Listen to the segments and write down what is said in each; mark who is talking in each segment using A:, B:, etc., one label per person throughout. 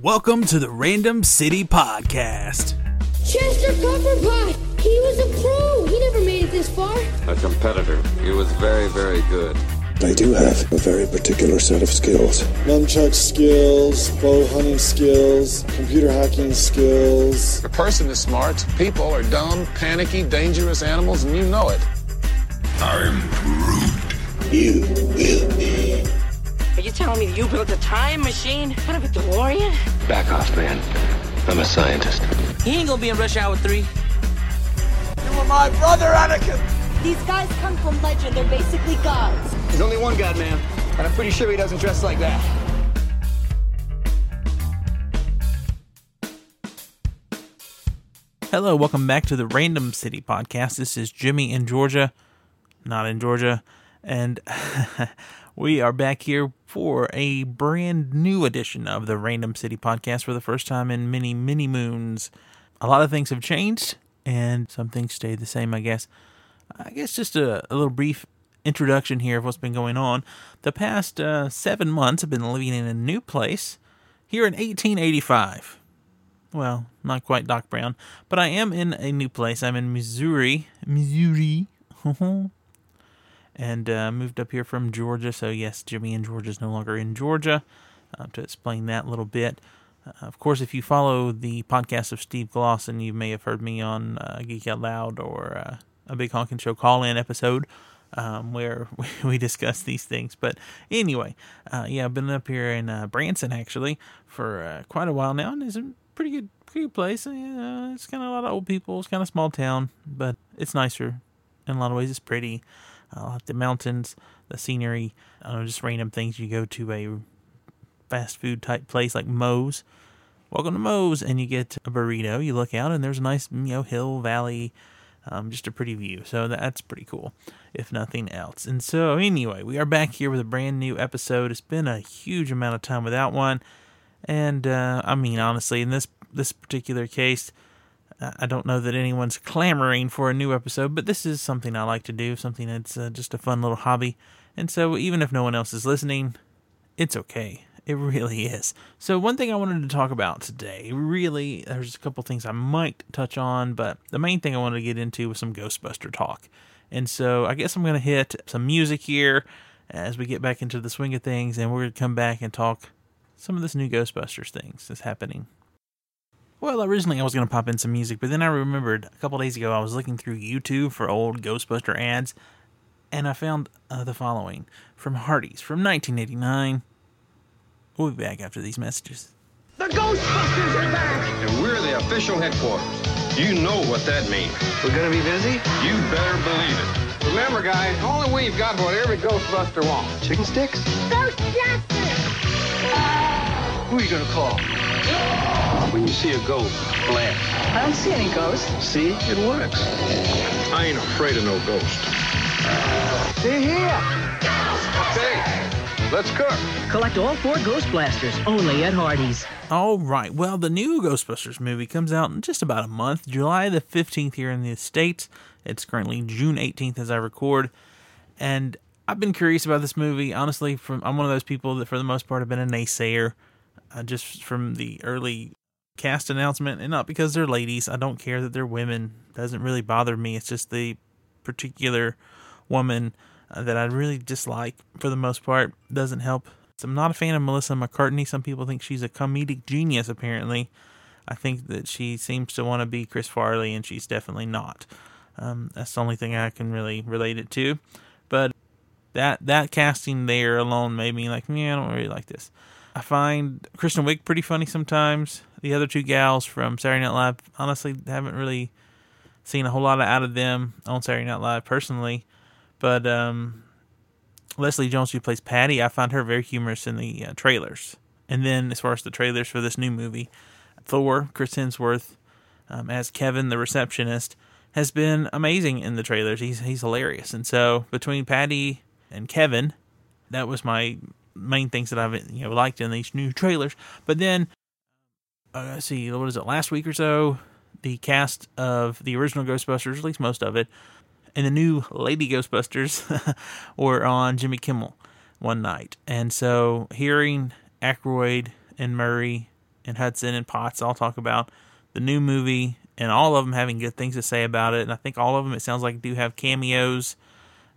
A: Welcome to the Random City Podcast.
B: Chester Copperpot! He was a pro! He never made it this far!
C: A competitor. He was very, very good.
D: I do have a very particular set of skills.
E: Nunchuck skills, bow hunting skills, computer hacking skills.
F: A person is smart, people are dumb, panicky, dangerous animals, and you know it.
G: I'm Groot.
D: You will be.
H: Are you telling me you built a time machine out of a DeLorean?
C: Back off, man. I'm a scientist.
H: He ain't gonna be in Rush Hour 3.
F: You were my brother, Anakin!
I: These guys come from legend. They're basically gods.
J: There's only one god, man. And I'm pretty sure he doesn't dress like that.
A: Hello, welcome back to the Random City Podcast. This is Jimmy in Georgia, not in Georgia, and we are back here for a brand new edition of the Random City Podcast for the first time in many, many moons. A lot of things have changed, and some things stayed the same, I guess. I guess just a, a little brief introduction here of what's been going on. The past uh, seven months, I've been living in a new place here in 1885. Well, not quite Doc Brown, but I am in a new place. I'm in Missouri, Missouri, and uh, moved up here from Georgia. So yes, Jimmy in Georgia is no longer in Georgia. Uh, to explain that a little bit. Uh, of course, if you follow the podcast of Steve Glosson, you may have heard me on uh, Geek Out Loud or uh, a Big Honkin' Show call-in episode um, where we, discuss these things. But anyway, uh, yeah, I've been up here in Branson actually for quite a while now, and it's a pretty good, pretty good place. Uh, it's kind of a lot of old people. It's kind of small town, but it's nicer in a lot of ways. It's pretty. I like the mountains, the scenery. I just random things. You go to a fast food type place like Moe's. Welcome to Moe's, and you get a burrito. You look out, and there's a nice, you know, hill, valley, um, just a pretty view. So that's pretty cool, if nothing else. And so, anyway, we are back here with a brand new episode. It's been a huge amount of time without one, and uh, I mean, honestly, in this this particular case, I don't know that anyone's clamoring for a new episode, but this is something I like to do, something that's uh, just a fun little hobby. And so, even if no one else is listening, it's okay. It really is. So, one thing I wanted to talk about today, really, there's a couple things I might touch on, but the main thing I wanted to get into was some Ghostbuster talk. And so, I guess I'm going to hit some music here as we get back into the swing of things, and we're going to come back and talk some of this new Ghostbusters things that's happening. Well, originally I was going to pop in some music, but then I remembered a couple days ago I was looking through YouTube for old Ghostbuster ads, and I found uh, the following from Hardee's from 1989. We'll be back after these messages.
K: The Ghostbusters are back!
C: And we're the official headquarters. You know what that means.
J: We're gonna be busy?
C: You better believe it.
F: Remember, guys, only we've got what every Ghostbuster wants.
J: Chicken sticks?
B: Ghostbusters!
J: Who are you gonna call?
C: When you see a ghost, blast.
I: I don't see any ghosts.
C: See? It works. I ain't afraid of no ghost.
J: They're here!
F: Okay, let's cook.
H: Collect all four Ghost Blasters only at Hardee's.
A: All right. Well, the new Ghostbusters movie comes out in just about a month, July the 15th here in the States. It's currently June 18th as I record. And I've been curious about this movie. Honestly, from I'm one of those people that for the most part have been a naysayer uh, just from the early cast announcement and not because they're ladies. I don't care that they're women. doesn't really bother me. It's just the particular woman uh, that I really dislike for the most part. Doesn't help. So I'm not a fan of Melissa McCarthy. Some people think she's a comedic genius, apparently. I think that she seems to want to be Chris Farley, and she's definitely not. Um, that's the only thing I can really relate it to. But that that casting there alone made me like, yeah, I don't really like this. I find Kristen Wiig pretty funny sometimes. The other two gals from Saturday Night Live, honestly, haven't really seen a whole lot out of them on Saturday Night Live personally. But um, Leslie Jones, who plays Patty, I find her very humorous in the uh, trailers. And then as far as the trailers for this new movie, Thor, Chris Hemsworth, um, as Kevin, the receptionist, has been amazing in the trailers. He's he's hilarious. And so between Patty and Kevin, that was my main things that I've you know liked in these new trailers. But then, uh, let's see, what is it? Last week or so, the cast of the original Ghostbusters, at least most of it, and the new Lady Ghostbusters were on Jimmy Kimmel one night, and so hearing Aykroyd and Murray and Hudson and Potts all talk about the new movie, and all of them having good things to say about it. And I think all of them, it sounds like, do have cameos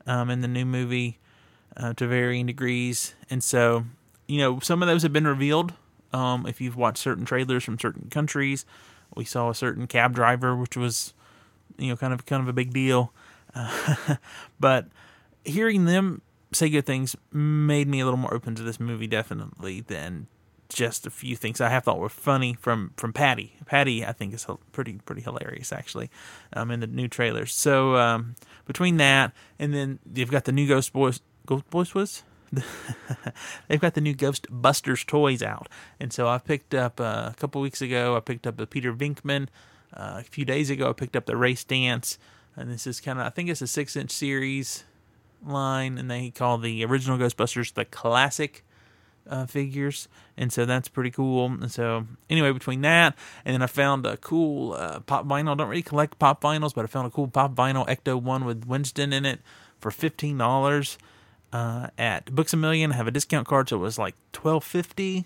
A: um, in the new movie uh, to varying degrees. And so, you know, some of those have been revealed. Um, if you've watched certain trailers from certain countries, we saw a certain cab driver, which was, you know, kind of kind of a big deal. Uh, but hearing them say good things made me a little more open to this movie, definitely, than just a few things I have thought were funny from from Patty. Patty, I think, is pretty pretty hilarious actually, um, in the new trailers. So um, between that and then you've got the new Ghost Boys, Ghost Boys was. They've got the new Ghostbusters toys out, and so I picked up uh, a couple weeks ago. I picked up the Peter Venkman. Uh, a few days ago, I picked up the Ray Stantz, and this is kind of I think it's a six inch series line, and they call the original Ghostbusters the classic uh, figures, and so that's pretty cool. And so anyway, between that and then I found a cool uh, pop vinyl. I don't really collect pop vinyls, but I found a cool pop vinyl Ecto one with Winston in it for fifteen dollars uh, at Books a Million. Have a discount card, so it was like twelve fifty,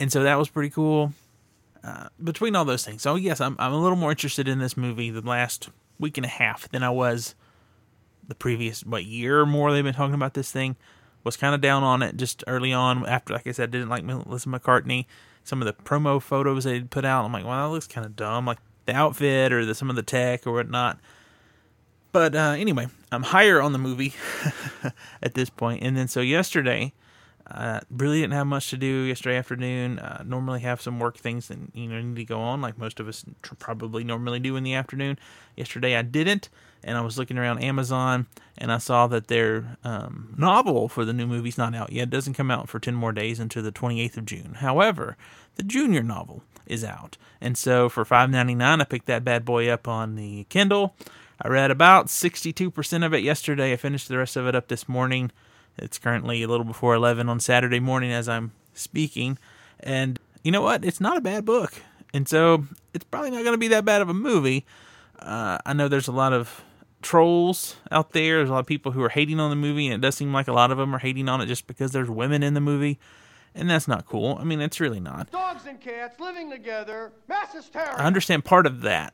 A: and so that was pretty cool. Uh, between all those things, so yes, I'm I'm a little more interested in this movie the last week and a half than I was the previous what year or more. They've been talking about this thing was kind of down on it just early on. After, like I said, didn't like Melissa McCarthy. Some of the promo photos they put out, I'm like, well, that looks kind of dumb, like the outfit or the, some of the tech or whatnot. But uh, anyway, I'm higher on the movie at this point. And then so yesterday, uh, really didn't have much to do yesterday afternoon. Uh, normally have some work things that you know need to go on, like most of us tr- probably normally do in the afternoon. Yesterday I didn't, and I was looking around Amazon and I saw that their um, novel for the new movie's not out yet. It doesn't come out for 10 more days until the 28th of June. However, the junior novel is out. And so for $5.99, I picked that bad boy up on the Kindle. I read about 62% of it yesterday. I finished the rest of it up this morning. It's currently a little before 11 on Saturday morning as I'm speaking. And you know what? It's not a bad book. And so it's probably not going to be that bad of a movie. Uh, I know there's a lot of trolls out there. There's a lot of people who are hating on the movie, and it does seem like a lot of them are hating on it just because there's women in the movie. And that's not cool. I mean, it's really not.
K: Dogs and cats living together, mass hysteria.
A: I understand part of that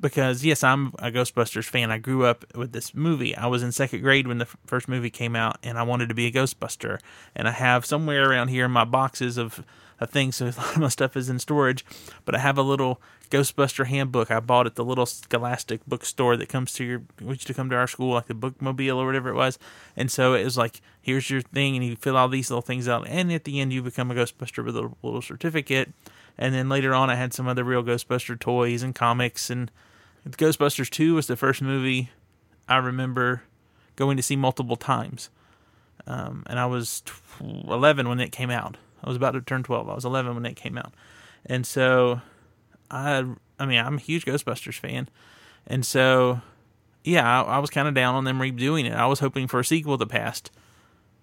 A: because, yes, I'm a Ghostbusters fan. I grew up with this movie. I was in second grade when the f- first movie came out, and I wanted to be a Ghostbuster. And I have somewhere around here in my boxes of, of things, so a lot of my stuff is in storage, but I have a little Ghostbuster handbook I bought at the little Scholastic bookstore that comes to your used to come to our school, like the bookmobile or whatever it was. And so it was like, here's your thing, and you fill all these little things out, and at the end you become a Ghostbuster with a little certificate. And then later on, I had some other real Ghostbuster toys and comics. And Ghostbusters Two was the first movie I remember going to see multiple times. Um, and I was 11 when it came out. I was about to turn 12. I was 11 when it came out. And so I I mean I'm a huge Ghostbusters fan, and so yeah, I, I was kind of down on them redoing it. I was hoping for a sequel the past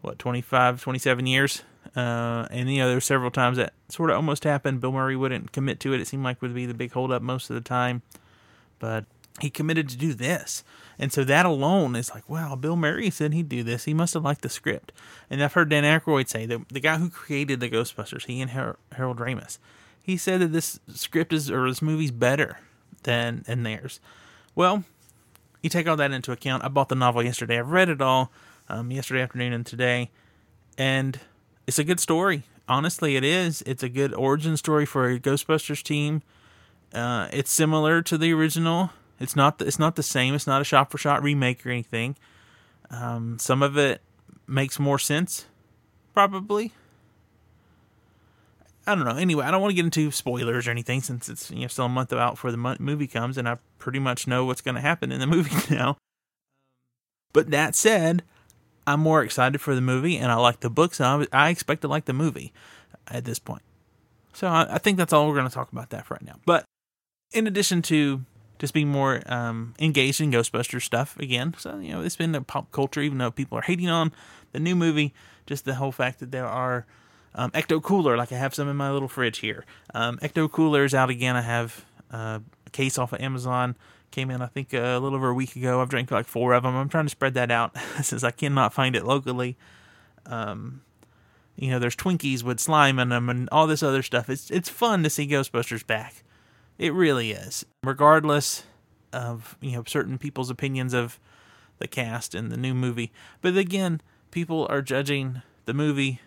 A: what 25, 27 years. Uh, and you know, there were several times that sort of almost happened. Bill Murray wouldn't commit to it. It seemed like would be the big holdup most of the time, but he committed to do this. And so that alone is like, wow, Bill Murray said he'd do this. He must have liked the script. And I've heard Dan Aykroyd say that the guy who created the Ghostbusters, he and Har- Harold Ramis, he said that this script is or this movie's better than than theirs. Well, you take all that into account. I bought the novel yesterday. I've read it all um, yesterday afternoon and today, and it's a good story. Honestly, it is. It's a good origin story for a Ghostbusters team. Uh, it's similar to the original. It's not. The, it's not the same. It's not a shot for shot remake or anything. Um, some of it makes more sense, probably. I don't know. Anyway, I don't want to get into spoilers or anything since it's you know still a month out before the movie comes, and I pretty much know what's going to happen in the movie now. But that said, I'm more excited for the movie, and I like the books. And I, I expect to like the movie at this point. So I, I think that's all we're going to talk about that for right now. But in addition to just being more um, engaged in Ghostbusters stuff again, so you know it's been a pop culture, even though people are hating on the new movie. Just the whole fact that there are um, Ecto Cooler, like I have some in my little fridge here. Um, Ecto Cooler is out again. I have uh, a case off of Amazon. Came in, I think, uh, a little over a week ago. I've drank like four of them. I'm trying to spread that out since I cannot find it locally. Um, you know, there's Twinkies with slime in them and all this other stuff. It's it's fun to see Ghostbusters back. It really is. Regardless of, you know, certain people's opinions of the cast and the new movie. But again, people are judging the movie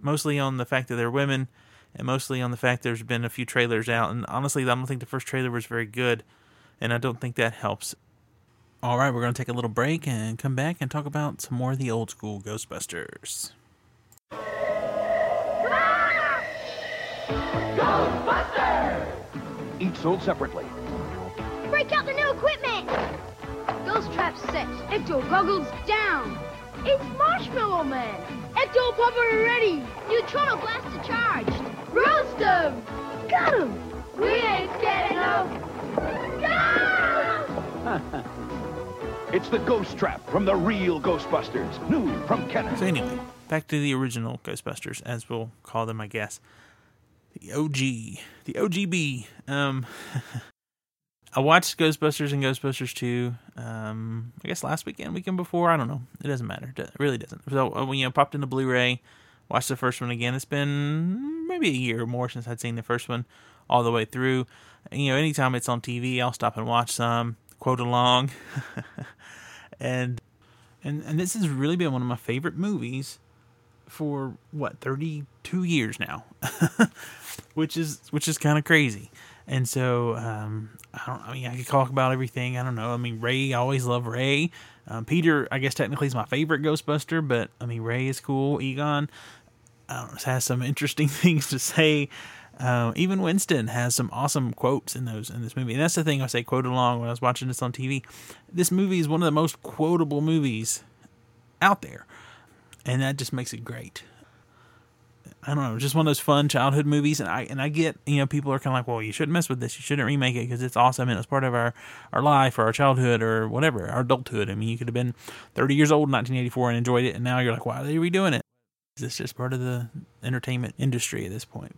A: mostly on the fact that they're women and mostly on the fact there's been a few trailers out. And honestly, I don't think the first trailer was very good, and I don't think that helps. All right, we're going to take a little break and come back and talk about some more of the old school Ghostbusters.
L: Ghostbusters!
M: Each sold separately.
B: Break out the new equipment!
N: Ghost trap set. Ecto goggles down.
B: It's Marshmallow Man.
N: Ecto puffer ready.
B: Neutrino blaster charged.
N: Roast him.
B: Got him.
N: We ain't scared enough.
M: it's the Ghost Trap from the real Ghostbusters. New from Kenner.
A: So anyway, back to the original Ghostbusters, as we'll call them, I guess. The OG, the OGB. Um, I watched Ghostbusters and Ghostbusters 2, um, I guess last weekend, weekend before. I don't know. It doesn't matter. It really doesn't. So, uh, when you know, popped into Blu ray, watched the first one again. It's been maybe a year or more since I'd seen the first one all the way through. You know, anytime it's on TV, I'll stop and watch some, quote along. and, and, and this has really been one of my favorite movies for what 32 years now which is which is kind of crazy and so um, I don't. I mean, I could talk about everything. I don't know. I mean, Ray. I always love Ray. Um, Peter. I guess technically is my favorite Ghostbuster, but I mean Ray is cool. Egon know, has some interesting things to say. Uh, even Winston has some awesome quotes in those in this movie, and that's the thing I say quote along when I was watching this on TV. This movie is one of the most quotable movies out there, and that just makes it great. I don't know, just one of those fun childhood movies. And I and I get, you know, people are kind of like, well, you shouldn't mess with this. You shouldn't remake it because it's awesome and it's part of our our life or our childhood or whatever, our adulthood. I mean, you could have been 30 years old in 1984 and enjoyed it, and now you're like, why are they redoing it? It's just part of the entertainment industry at this point.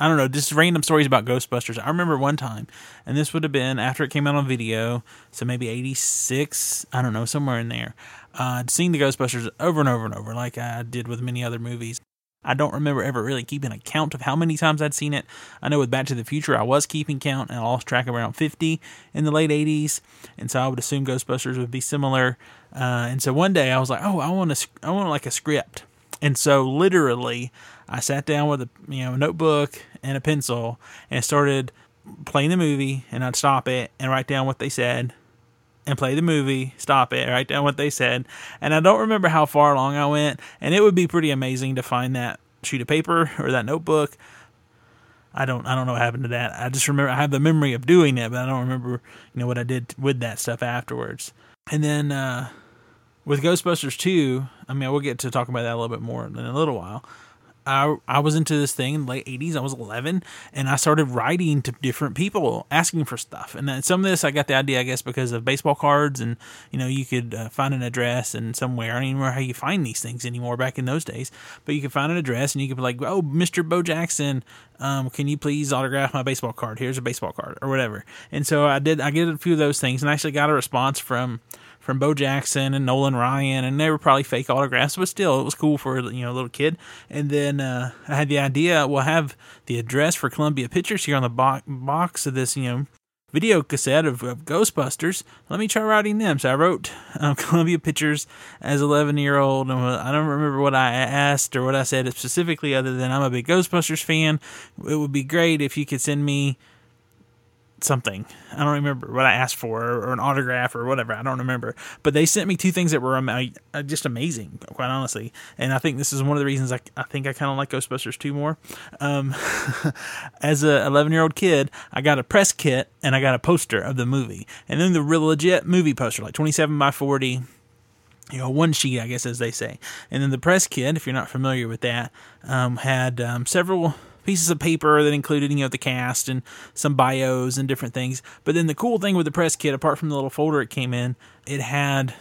A: I don't know, just random stories about Ghostbusters. I remember one time, and this would have been after it came out on video, so maybe 86, I don't know, somewhere in there. Uh, seen the Ghostbusters over and over and over, like I did with many other movies. I don't remember ever really keeping a count of how many times I'd seen it. I know with Back to the Future, I was keeping count and I lost track of around 50 in the late 80s. And so I would assume Ghostbusters would be similar. Uh, and so one day I was like, oh, I want a, I want like a script. And so literally, I sat down with a you know a notebook and a pencil and started playing the movie. And I'd stop it and write down what they said and play the movie, stop it, write down what they said. And I don't remember how far along I went, and it would be pretty amazing to find that sheet of paper or that notebook. I don't I don't know what happened to that. I just remember I have the memory of doing it, but I don't remember, you know, what I did with that stuff afterwards. And then uh with Ghostbusters 2, I mean, we'll get to talk about that a little bit more in a little while. I, I was into this thing in the late 80s. I was 11 and I started writing to different people asking for stuff. And then some of this I got the idea, I guess, because of baseball cards and, you know, you could uh, find an address and somewhere. I don't even know how you find these things anymore back in those days, but you could find an address and you could be like, oh, Mr. Bo Jackson, um, can you please autograph my baseball card? Here's a baseball card or whatever. And so I did, I did a few of those things and I actually got a response from, from Bo Jackson and Nolan Ryan, and they were probably fake autographs, but still, it was cool for you know a little kid. And then uh, I had the idea we'll have the address for Columbia Pictures here on the bo- box of this you know video cassette of, of, Ghostbusters. Let me try writing them. So I wrote um, Columbia Pictures as 11 year old. I don't remember what I asked or what I said specifically, other than I'm a big Ghostbusters fan. It would be great if you could send me something. I don't remember what I asked for or, an autograph or whatever. I don't remember. But they sent me two things that were uh, just amazing, quite honestly. And I think this is one of the reasons I, I think I kind of like Ghostbusters 2 more. Um, as a 11 year old kid, I got a press kit and I got a poster of the movie. And then the real legit movie poster, like 27 by 40 you know, one sheet, I guess, as they say. And then the press kit, if you're not familiar with that, um, had um, several pieces of paper that included, you know, the cast and some bios and different things. But then the cool thing with the press kit, apart from the little folder it came in, it had,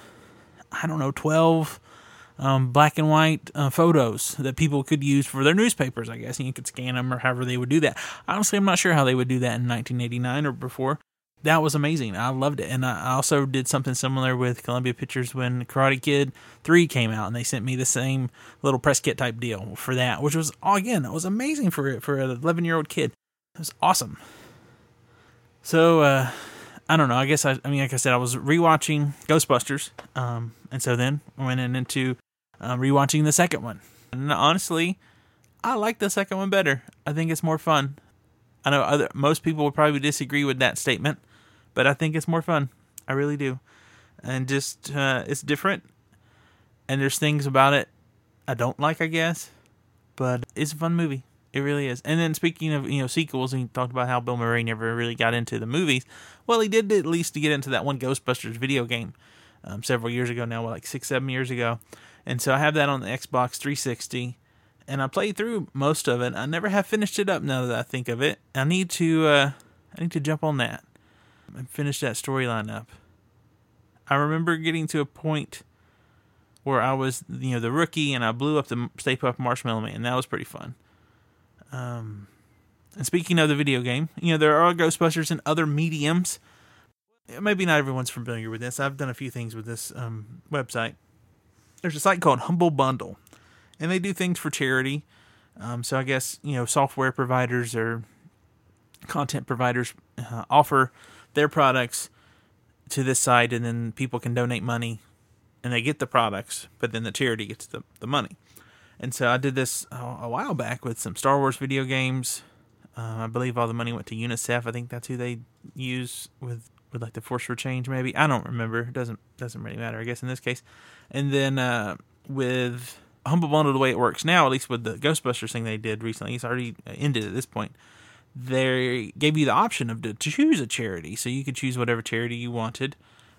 A: I don't know, 12 um, black and white uh, photos that people could use for their newspapers, I guess. And you could scan them or however they would do that. Honestly, I'm not sure how they would do that in 1989 or before. That was amazing. I loved it. And I also did something similar with Columbia Pictures when Karate Kid 3 came out and they sent me the same little press kit type deal for that, which was oh, again, it was amazing for for an 11-year-old kid. It was awesome. So uh I don't know. I guess I, I mean, like I said, I was rewatching Ghostbusters, um, and so then I went in into uh, rewatching the second one. And honestly, I like the second one better. I think it's more fun. I know other most people would probably disagree with that statement, but I think it's more fun. I really do, and just uh, it's different. And there's things about it I don't like, I guess, but it's a fun movie. It really is. And then speaking of you know sequels, and he talked about how Bill Murray never really got into the movies. Well, he did at least to get into that one Ghostbusters video game um, several years ago now, like six, seven years ago. And so I have that on the Xbox 360, and I played through most of it. I never have finished it up now that I think of it. I need to uh, I need to jump on that and finish that storyline up. I remember getting to a point where I was you know the rookie and I blew up the Stay Puft Marshmallow Man. And that was pretty fun. Um, and speaking of the video game, you know, there are Ghostbusters in other mediums. Maybe not everyone's familiar with this. I've done a few things with this um, website. There's a site called Humble Bundle, and they do things for charity. Um, so I guess, you know, software providers or content providers uh, offer their products to this site, and then people can donate money and they get the products, but then the charity gets the, the money. And so I did this a while back with some Star Wars video games. Uh, I believe all the money went to UNICEF. I think that's who they use with with like the Force for Change. Maybe I don't remember. It doesn't doesn't really matter. I guess in this case. And then uh, with Humble Bundle, the way it works now, at least with the Ghostbusters thing they did recently, it's already ended at this point. They gave you the option of to, to choose a charity, so you could choose whatever charity you wanted,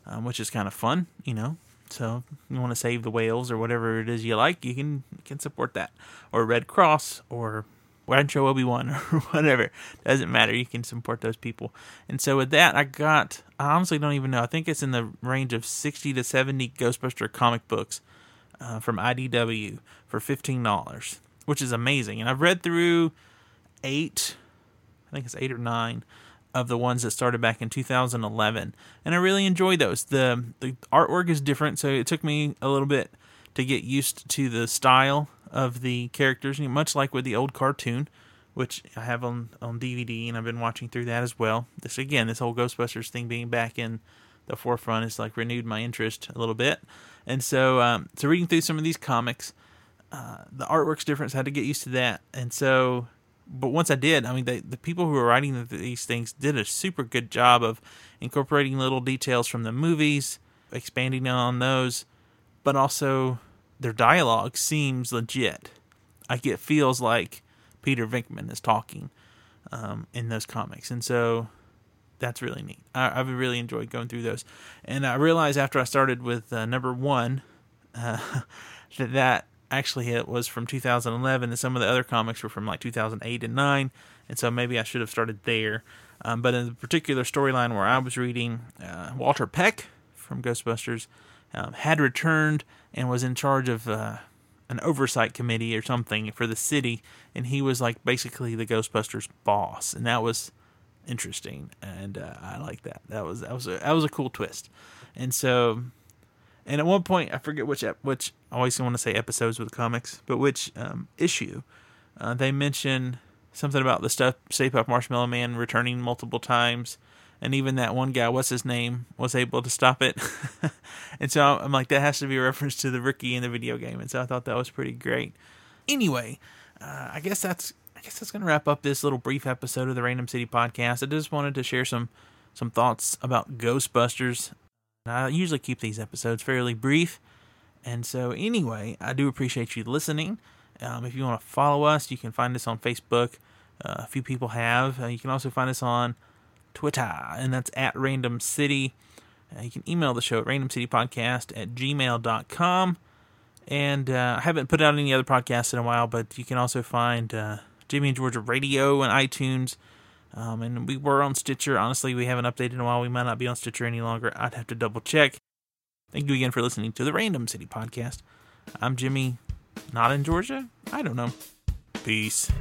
A: um, which is kind of fun, you know. So you want to save the whales or whatever it is you like, you can can support that, or Red Cross or Rancho Obi Wan or whatever. Doesn't matter. You can support those people. And so with that, I got. I honestly don't even know. I think it's in the range of sixty to seventy Ghostbuster comic books uh, from IDW for fifteen dollars, which is amazing. And I've read through eight. I think it's eight or nine of the ones that started back in 2011, and I really enjoy those. the The artwork is different, so it took me a little bit to get used to the style of the characters, much like with the old cartoon, which I have on on DVD, and I've been watching through that as well. This again, this whole Ghostbusters thing being back in the forefront has like renewed my interest a little bit, and so um, so reading through some of these comics, uh, the artwork's different. So I had to get used to that, and so but once I did, I mean, the the people who were writing these things did a super good job of incorporating little details from the movies, expanding on those, but also their dialogue seems legit. Like it feels like Peter Venkman is talking um, in those comics, and so that's really neat. I, have really enjoyed going through those, and I realized after I started with uh, number one uh, that that actually it was from 2011 and some of the other comics were from like 2008 and 9 and so maybe i should have started there. Um, but in the particular storyline where i was reading uh, walter peck from ghostbusters um, had returned and was in charge of uh, an oversight committee or something for the city and he was like basically the ghostbusters boss and that was interesting and uh, i like that. That was that was a, that was a cool twist. And so and at one point, I forget which which I always want to say episodes with comics, but which um, issue uh, they mention something about the stuff Stay Puft Marshmallow Man returning multiple times, and even that one guy, what's his name, was able to stop it. and so I'm like, that has to be a reference to the rookie in the video game, and so I thought that was pretty great. Anyway, uh, I guess that's I guess that's gonna wrap up this little brief episode of the Random City Podcast. I just wanted to share some some thoughts about Ghostbusters I usually keep these episodes fairly brief. And so, anyway, I do appreciate you listening. Um, if you want to follow us, you can find us on Facebook. Uh, a few people have. Uh, you can also find us on Twitter, and that's at Random City. Uh, you can email the show at randomcitypodcast at gmail.com. And uh, I haven't put out any other podcasts in a while, but you can also find uh, Jimmy and Georgia Radio and iTunes. Um, and we were on Stitcher. Honestly, we haven't updated in a while. We might not be on Stitcher any longer. I'd have to double check. Thank you again for listening to the Random City Podcast. I'm Jimmy, not in Georgia. I don't know. Peace.